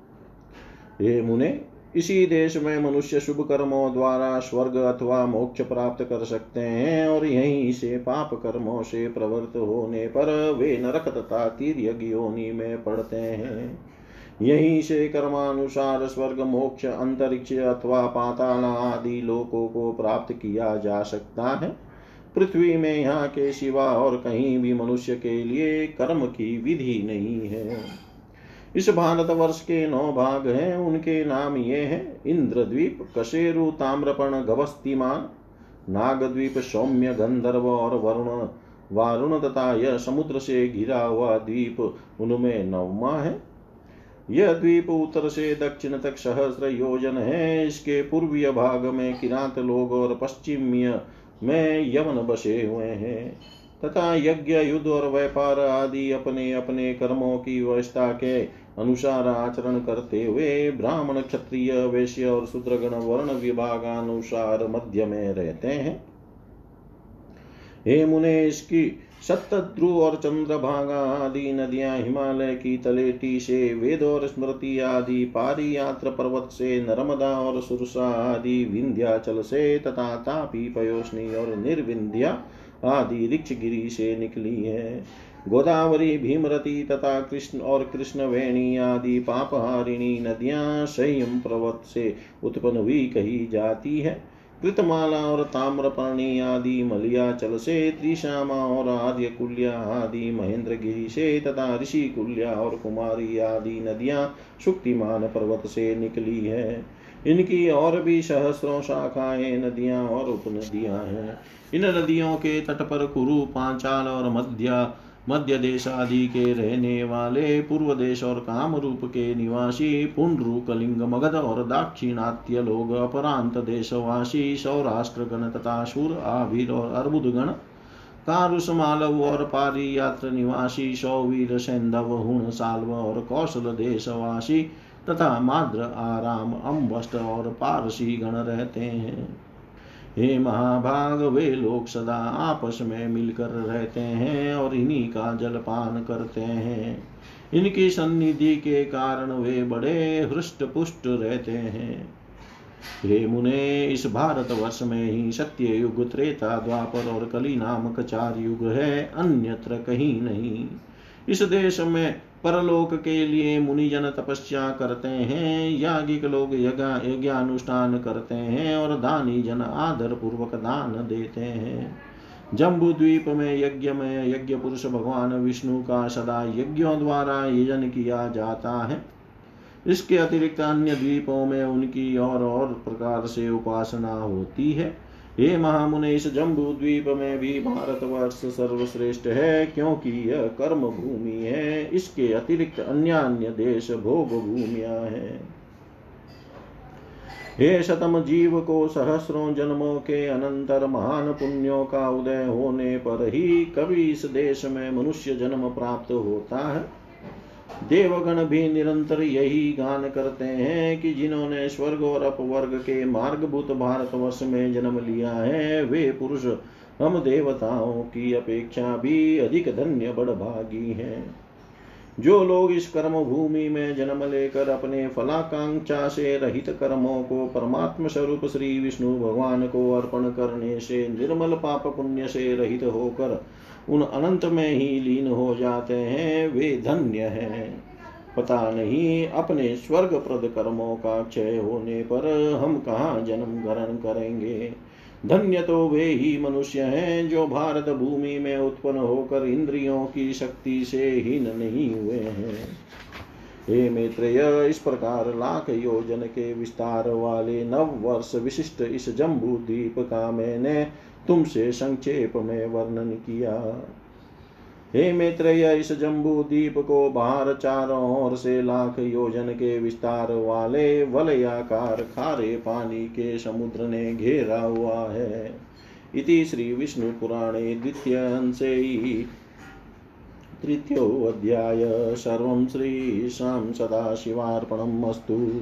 हे मुने, इसी देश में मनुष्य शुभ कर्मों द्वारा स्वर्ग अथवा मोक्ष प्राप्त कर सकते हैं और यहीं से पाप कर्मों से प्रवृत्त होने पर वे नरक तथा तीर्य योनि में पड़ते हैं। यहीं से कर्मानुसार स्वर्ग, मोक्ष, अंतरिक्ष अथवा पाताल आदि लोकों को प्राप्त किया जा सकता है। पृथ्वी में यहाँ के सिवा और कहीं भी मनुष्य के लिए कर्म की विधि नहीं है। इस भारत वर्ष के नौ भाग हैं, उनके नाम ये हैं, इंद्रद्वीप, कशेरु, ताम्रपण, गवस्तिमान, नागद्वीप, सौम्य गंधर्व और वरुण, वारुण तथा यह समुद्र से घिरा हुआ द्वीप उनमें नवमा है। यह द्वीप उत्तर से दक्षिण तक सहस्र योजन है, इसके पूर्वीय भाग में किरात लोग और पश्चिमीय में यमन बसे हुए हैं, तथा यज्ञ, युद्ध और व्यापार आदि अपने अपने कर्मों की व्यवस्था के अनुसार आचरण करते हुए ब्राह्मण क्षत्रिय वैश्य और शूद्रगण वर्ण विभागानुसार मध्य में रहते हैं। हे मुने इसकी सप्तध्रुव और चंद्रभागा आदि नदियाँ हिमालय की तलेटी से वेद और स्मृति आदि पारी यात्र पर्वत से नर्मदा और सुरसा आदि विंध्याचल से तथा तापी पयोष्णी और निर्विंध्या आदि ऋक्षगिरी से निकली है। गोदावरी, भीमरती तथा कृष्ण और कृष्ण वेणी आदि पापहारिणी नदियाँ संयम पर्वत से उत्पन्न हुई कही जाती है। कृतमाला और ताम्रपर्णी आदि मलियाचल से त्रिशामा और आर्य कुल्या आदि महेंद्र गिरी से तथा ऋषि कुल्या और कुमारी आदि नदियाँ शुक्तिमान पर्वत से निकली है। इनकी और भी सहस्रों शाखाएँ, नदियाँ और उपनदियाँ हैं। इन नदियों के तट पर कुरु, पांचाल और मध्य मध्य देश आदि के रहने वाले पूर्व देश और काम रूप के निवासी, पुंड्रु, कलिंग, मगध और दाक्षिणात्य लोग, अपरांत देशवासी, सौराष्ट्र गण तथा शूर, आवीर और अर्बुद गण कारुष मालव और पारी यात्र निवासी, सौवीर, सैंधव, हुण, साल्व और कौशल देशवासी तथा माद्र, आराम अम्बस्ट और पारसी गण रहते हैं। हे महाभाग वे लोग सदा आपस में मिलकर रहते हैं और इन्हीं का जलपान करते हैं। इनकी सन्निधि के कारण वे बड़े हृष्ट पुष्ट रहते हैं। हे मुने, इस भारत वर्ष में ही सत्य युग त्रेता द्वापर और कली नामक चार युग है, अन्यत्र कहीं नहीं। इस देश में परलोक के लिए मुनिजन तपस्या करते हैं, याज्ञिक लोग यज्ञानुष्ठान करते हैं और दानी जन आदर पूर्वक दान देते हैं। जम्बू द्वीप में, यज्ञ में यज्ञ पुरुष भगवान विष्णु का सदा यज्ञों द्वारा यजन किया जाता है। इसके अतिरिक्त अन्य द्वीपों में उनकी और और प्रकार से उपासना होती है। हे महामुने इस जम्बू द्वीप में भी भारतवर्ष सर्वश्रेष्ठ है, क्योंकि यह कर्म भूमि है। इसके अतिरिक्त अन्य अन्य देश भोग भूमिया है। हे शतम जीव को सहस्रों जन्मों के अनंतर महान पुण्यों का उदय होने पर ही कभी इस देश में मनुष्य जन्म प्राप्त होता है। देवगण भी निरंतर यही गान करते हैं कि जिन्होंने स्वर्ग और अपवर्ग के मार्गभूत भारतवर्ष में जन्म लिया है, वे पुरुष हम देवताओं की अपेक्षा भी अधिक धन्य बड़भागी हैं। जो लोग इस कर्म भूमि में जन्म लेकर अपने फलाकांक्षा से रहित कर्मों को परमात्म स्वरूप श्री विष्णु भगवान को अर्पण करने से निर्मल पाप पुण्य से रहित होकर उन अनंत में ही लीन हो जाते हैं, वे धन्य हैं। पता नहीं अपने स्वर्ग प्रद कर्मों का क्षय होने पर हम कहाँ जन्म ग्रहण करेंगे। धन्य तो वे ही मनुष्य हैं जो भारत भूमि में उत्पन्न होकर इंद्रियों की शक्ति से हीन नहीं हुए हैं। हे मैत्रेय, इस प्रकार लाख योजन के विस्तार वाले नव वर्ष विशिष्ट इस जम्बू द्वीप का मैंने तुमसे संक्षेप में वर्णन किया। हे मैत्रेय इस जम्बू द्वीप को बाहर चारों ओर से लाख योजन के विस्तार वाले वलयाकार खारे पानी के समुद्र ने घेरा हुआ है। इति श्री विष्णु पुराणे तृतीयोऽध्याय सर्वं श्रीशां सदाशिवार्पणम् अस्तु।